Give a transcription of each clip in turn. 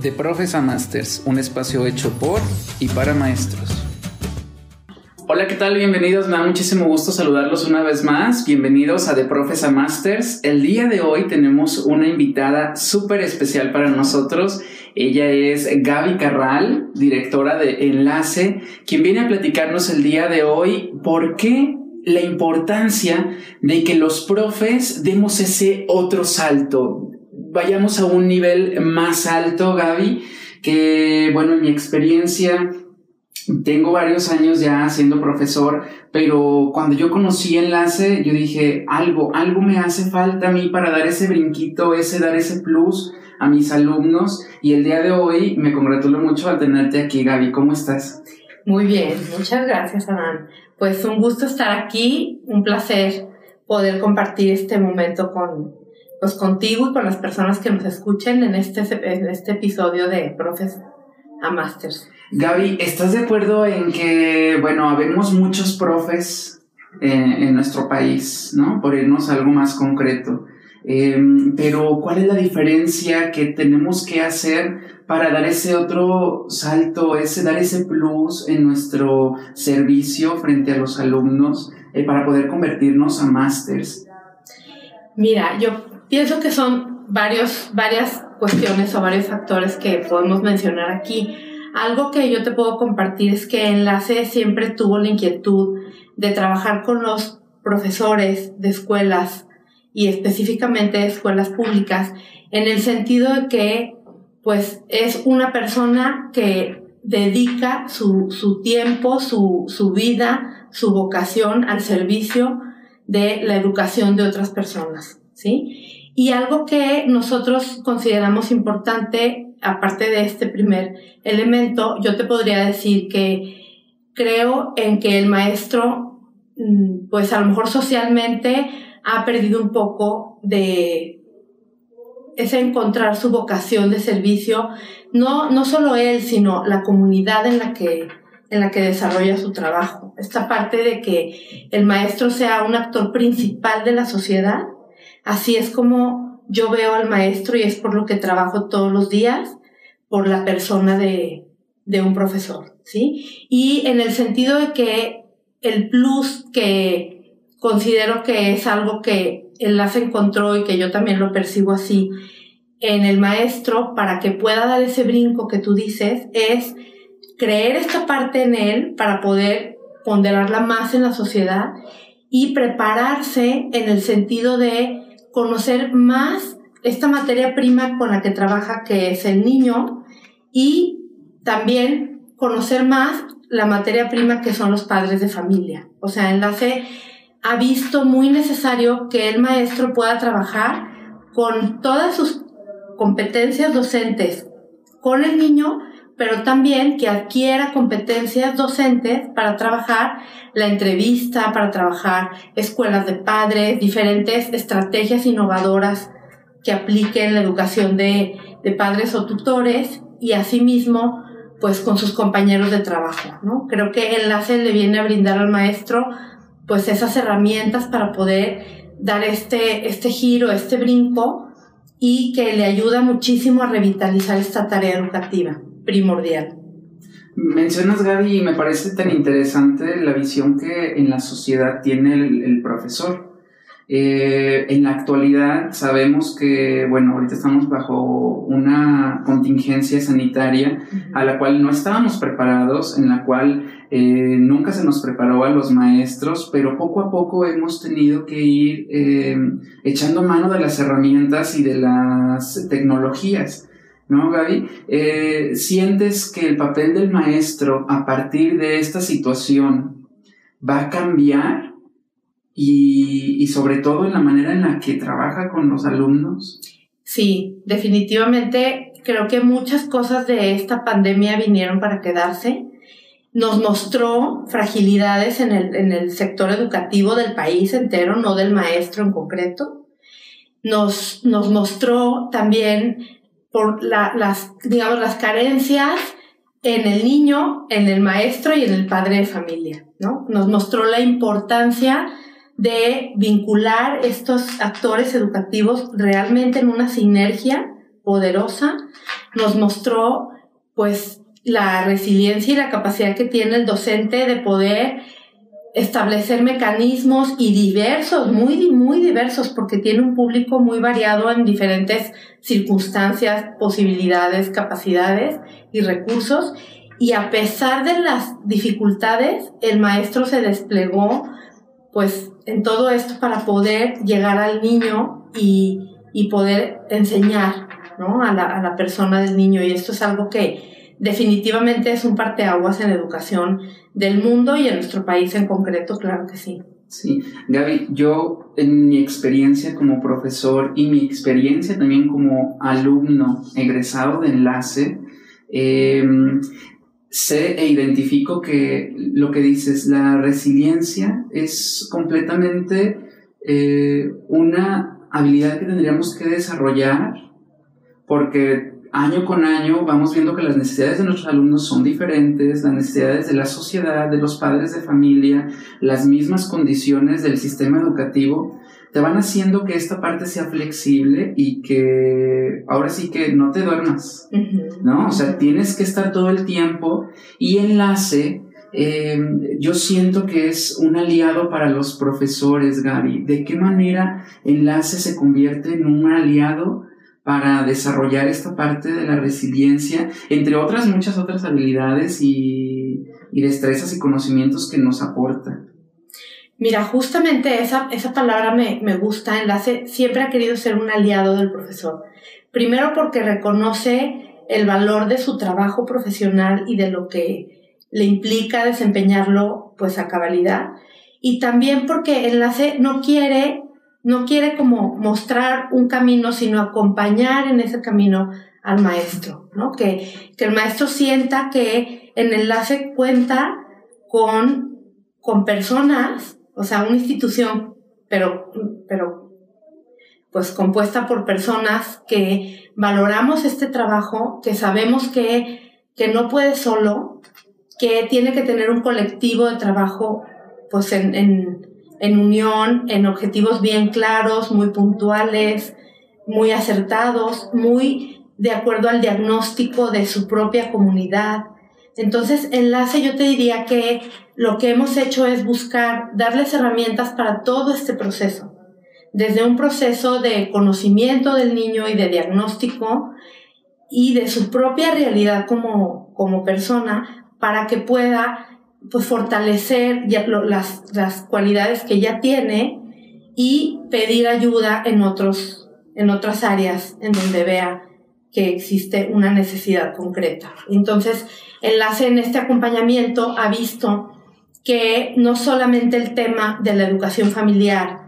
De Profes a Masters, un espacio hecho por y para maestros. Hola, ¿qué tal? Bienvenidos. Me da muchísimo gusto saludarlos una vez más. Bienvenidos a The Profes a Masters. El día de hoy tenemos una invitada súper especial para nosotros. Ella es Gaby Carral, directora de Enlace, quien viene a platicarnos el día de hoy por qué la importancia de que los profes demos ese otro salto, vayamos a un nivel más alto, Gaby, que bueno, en mi experiencia, tengo varios años ya siendo profesor, pero cuando yo conocí Enlace, yo dije, algo, algo me hace falta a mí para dar ese brinquito, ese, dar ese plus a mis alumnos. Y el día de hoy me congratulo mucho al tenerte aquí, Gaby. ¿Cómo estás? Muy bien, muchas gracias, Adán. Pues un gusto estar aquí, un placer poder compartir este momento con, pues contigo y con las personas que nos escuchen en este, en este episodio de Profes a Masters. Gaby, ¿estás de acuerdo en que, bueno, habemos muchos profes eh, en nuestro país, ¿no? Por irnos a algo más concreto. Em, pero, ¿cuál es la diferencia que tenemos que hacer para dar ese otro salto, ese, dar ese plus en nuestro servicio frente a los alumnos eh, para poder convertirnos a masters? Mira, yo Pienso que son varios, varias cuestiones o varios factores que podemos mencionar aquí. Algo que yo te puedo compartir es que Enlace siempre tuvo la inquietud de trabajar con los profesores de escuelas y específicamente de escuelas públicas en el sentido de que pues es una persona que dedica su, su tiempo, su, su vida, su vocación al servicio de la educación de otras personas, ¿sí? Y algo que nosotros consideramos importante, aparte de este primer elemento, yo te podría decir que creo en que el maestro, mm, pues a lo mejor socialmente ha perdido un poco de ese encontrar su vocación de servicio, no, no solo él, sino la comunidad en la que en la que desarrolla su trabajo. Esta parte de que el maestro sea un actor principal de la sociedad Así es como yo veo al maestro y es por lo que trabajo todos los días, por la persona de, de un profesor, ¿sí? Y en el sentido de que el plus que considero que es algo que Enlace encontró y que yo también lo percibo así en el maestro para que pueda dar ese brinco que tú dices es creer esta parte en él para poder ponderarla más en la sociedad y prepararse en el sentido de conocer más esta materia prima con la que trabaja, que es el niño, y también conocer más la materia prima que son los padres de familia. O sea, Enlace ha visto muy necesario que el maestro pueda trabajar con todas sus competencias docentes con el niño, pero también que adquiera competencias docentes para trabajar la entrevista, para trabajar escuelas de padres, diferentes estrategias innovadoras que apliquen la educación de, de padres o tutores y asimismo pues con sus compañeros de trabajo, ¿no? Creo que Enlace le viene a brindar al maestro pues esas herramientas para poder dar este, este giro, este brinco y que le ayuda muchísimo a revitalizar esta tarea educativa primordial. Mencionas, Gaby, y me parece tan interesante la visión que en la sociedad tiene el, profesor. Eh, en la actualidad sabemos que, bueno, ahorita estamos bajo una contingencia sanitaria a la cual no estábamos preparados, en la cual eh, nunca se nos preparó a los maestros, pero poco a poco hemos tenido que ir eh, echando mano de las herramientas y de las tecnologías. ¿No, Gaby? Eh, ¿Sientes que el papel del maestro a partir de esta situación va a cambiar y, sobre todo en la manera en la que trabaja con los alumnos? Sí, definitivamente creo que muchas cosas de esta pandemia vinieron para quedarse. Nos mostró fragilidades en el, en el sector educativo del país entero, no del maestro en concreto. Nos, nos mostró también por las, digamos, las carencias en el niño, en el maestro y en el padre de familia, ¿no? Nos mostró la importancia de vincular estos actores educativos realmente en una sinergia poderosa, nos mostró pues la resiliencia y la capacidad que tiene el docente de poder establecer mecanismos y diversos, muy, muy diversos, porque tiene un público muy variado en diferentes circunstancias, posibilidades, capacidades y recursos. Y a pesar de las dificultades, el maestro se desplegó, pues, en todo esto para poder llegar al niño y, y poder enseñar, ¿no? A la, a la persona del niño. Y esto es algo que definitivamente es un parteaguas en la educación del mundo y en nuestro país en concreto, claro que sí. Sí, Gaby, yo en mi experiencia como profesor y mi experiencia también como alumno egresado de enlace, em, sé e identifico que lo que dices, la resiliencia es completamente eh, una habilidad que tendríamos que desarrollar porque año con año vamos viendo que las necesidades de nuestros alumnos son diferentes, las necesidades de la sociedad, de los padres de familia, las mismas condiciones del sistema educativo, te van haciendo que esta parte sea flexible y que ahora sí que no te duermas, ¿no? O sea, tienes que estar todo el tiempo y enlace. Eh, yo siento que es un aliado para los profesores, Gaby. ¿De qué manera enlace se convierte en un aliado para desarrollar esta parte de la resiliencia, entre otras muchas otras habilidades y, destrezas y conocimientos que nos aporta. Mira, justamente esa, esa palabra me, me gusta, enlace, siempre ha querido ser un aliado del profesor. Primero porque reconoce el valor de su trabajo profesional y de lo que le implica desempeñarlo pues a cabalidad. Y también porque enlace no quiere no quiere como mostrar un camino, sino acompañar en ese camino al maestro, ¿no? Que, que el maestro sienta que en enlace cuenta con, con personas, o sea, una institución, pero, pero, pues compuesta por personas que valoramos este trabajo, que sabemos que, que no puede solo, que tiene que tener un colectivo de trabajo, pues en en unión, en objetivos bien claros, muy puntuales, muy acertados, muy de acuerdo al diagnóstico de su propia comunidad. Entonces, enlace yo te diría que lo que hemos hecho es buscar darles herramientas para todo este proceso, desde un proceso de conocimiento del niño y de diagnóstico y de su propia realidad como, como persona para que pueda pues fortalecer las, las cualidades que ya tiene y pedir ayuda en otros, en otras áreas en donde vea que existe una necesidad concreta. Entonces, Enlace en este acompañamiento ha visto que no solamente el tema de la educación familiar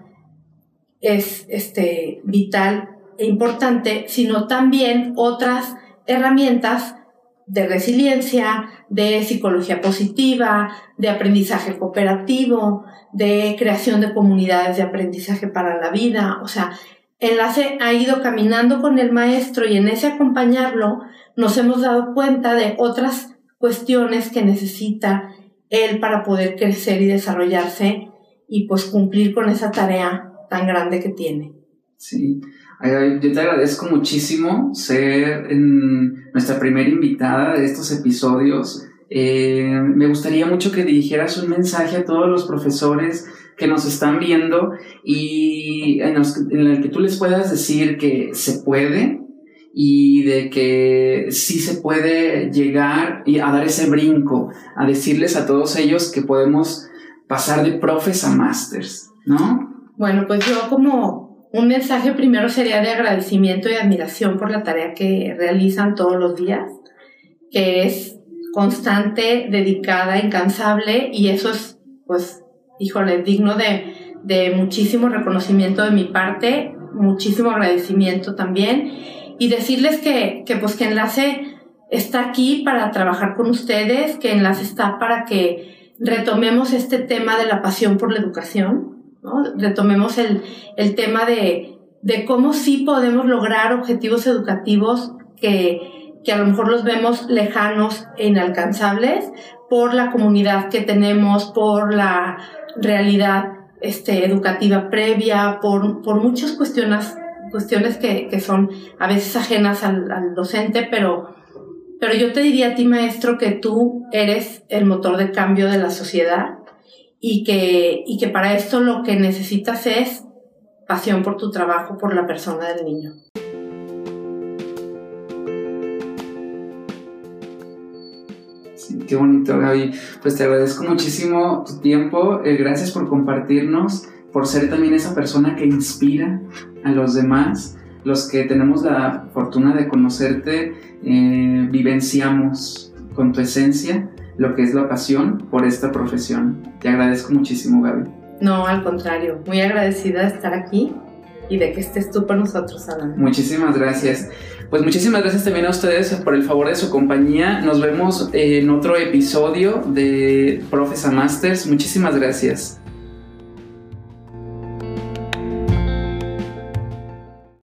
es este, vital e importante, sino también otras herramientas de resiliencia, de psicología positiva, de aprendizaje cooperativo, de creación de comunidades de aprendizaje para la vida. O sea, Enlace ha ido caminando con el maestro y en ese acompañarlo nos hemos dado cuenta de otras cuestiones que necesita él para poder crecer y desarrollarse y pues cumplir con esa tarea tan grande que tiene. Sí, yo te agradezco muchísimo ser nuestra primera invitada de estos episodios. Eh, me gustaría mucho que dirigieras un mensaje a todos los profesores que nos están viendo y en, el que tú les puedas decir que se puede y de que sí se puede llegar a dar ese brinco, a decirles a todos ellos que podemos pasar de profes a masters, ¿no? Bueno, pues yo como un mensaje primero sería de agradecimiento y admiración por la tarea que realizan todos los días, que es constante, dedicada, incansable y eso es, pues, híjole, digno de, de muchísimo reconocimiento de mi parte, muchísimo agradecimiento también. Y decirles que, que pues que Enlace está aquí para trabajar con ustedes, que Enlace está para que retomemos este tema de la pasión por la educación, Retomemos el, el tema de, de, cómo sí podemos lograr objetivos educativos que, que a lo mejor los vemos lejanos e inalcanzables por la comunidad que tenemos, por la realidad este, educativa previa, por, por muchas cuestiones, cuestiones que, que son a veces ajenas al, al, docente, pero, pero yo te diría a ti, maestro, que tú eres el motor de cambio de la sociedad y que, y que para esto lo que necesitas es pasión por tu trabajo, por la persona del niño. qué bonito, Gaby. Pues te agradezco muchísimo tu tiempo. Eh, gracias por compartirnos, por ser también esa persona que inspira a los demás. Los que tenemos la fortuna de conocerte, eh, vivenciamos con tu esencia lo que es la pasión por esta profesión. Te agradezco muchísimo, Gaby. No, al contrario, muy agradecida de estar aquí y de que estés tú con nosotros, Alan. Muchísimas gracias. Pues muchísimas gracias también a ustedes por el favor de su compañía. Nos vemos en otro episodio de Profesa Masters. Muchísimas gracias.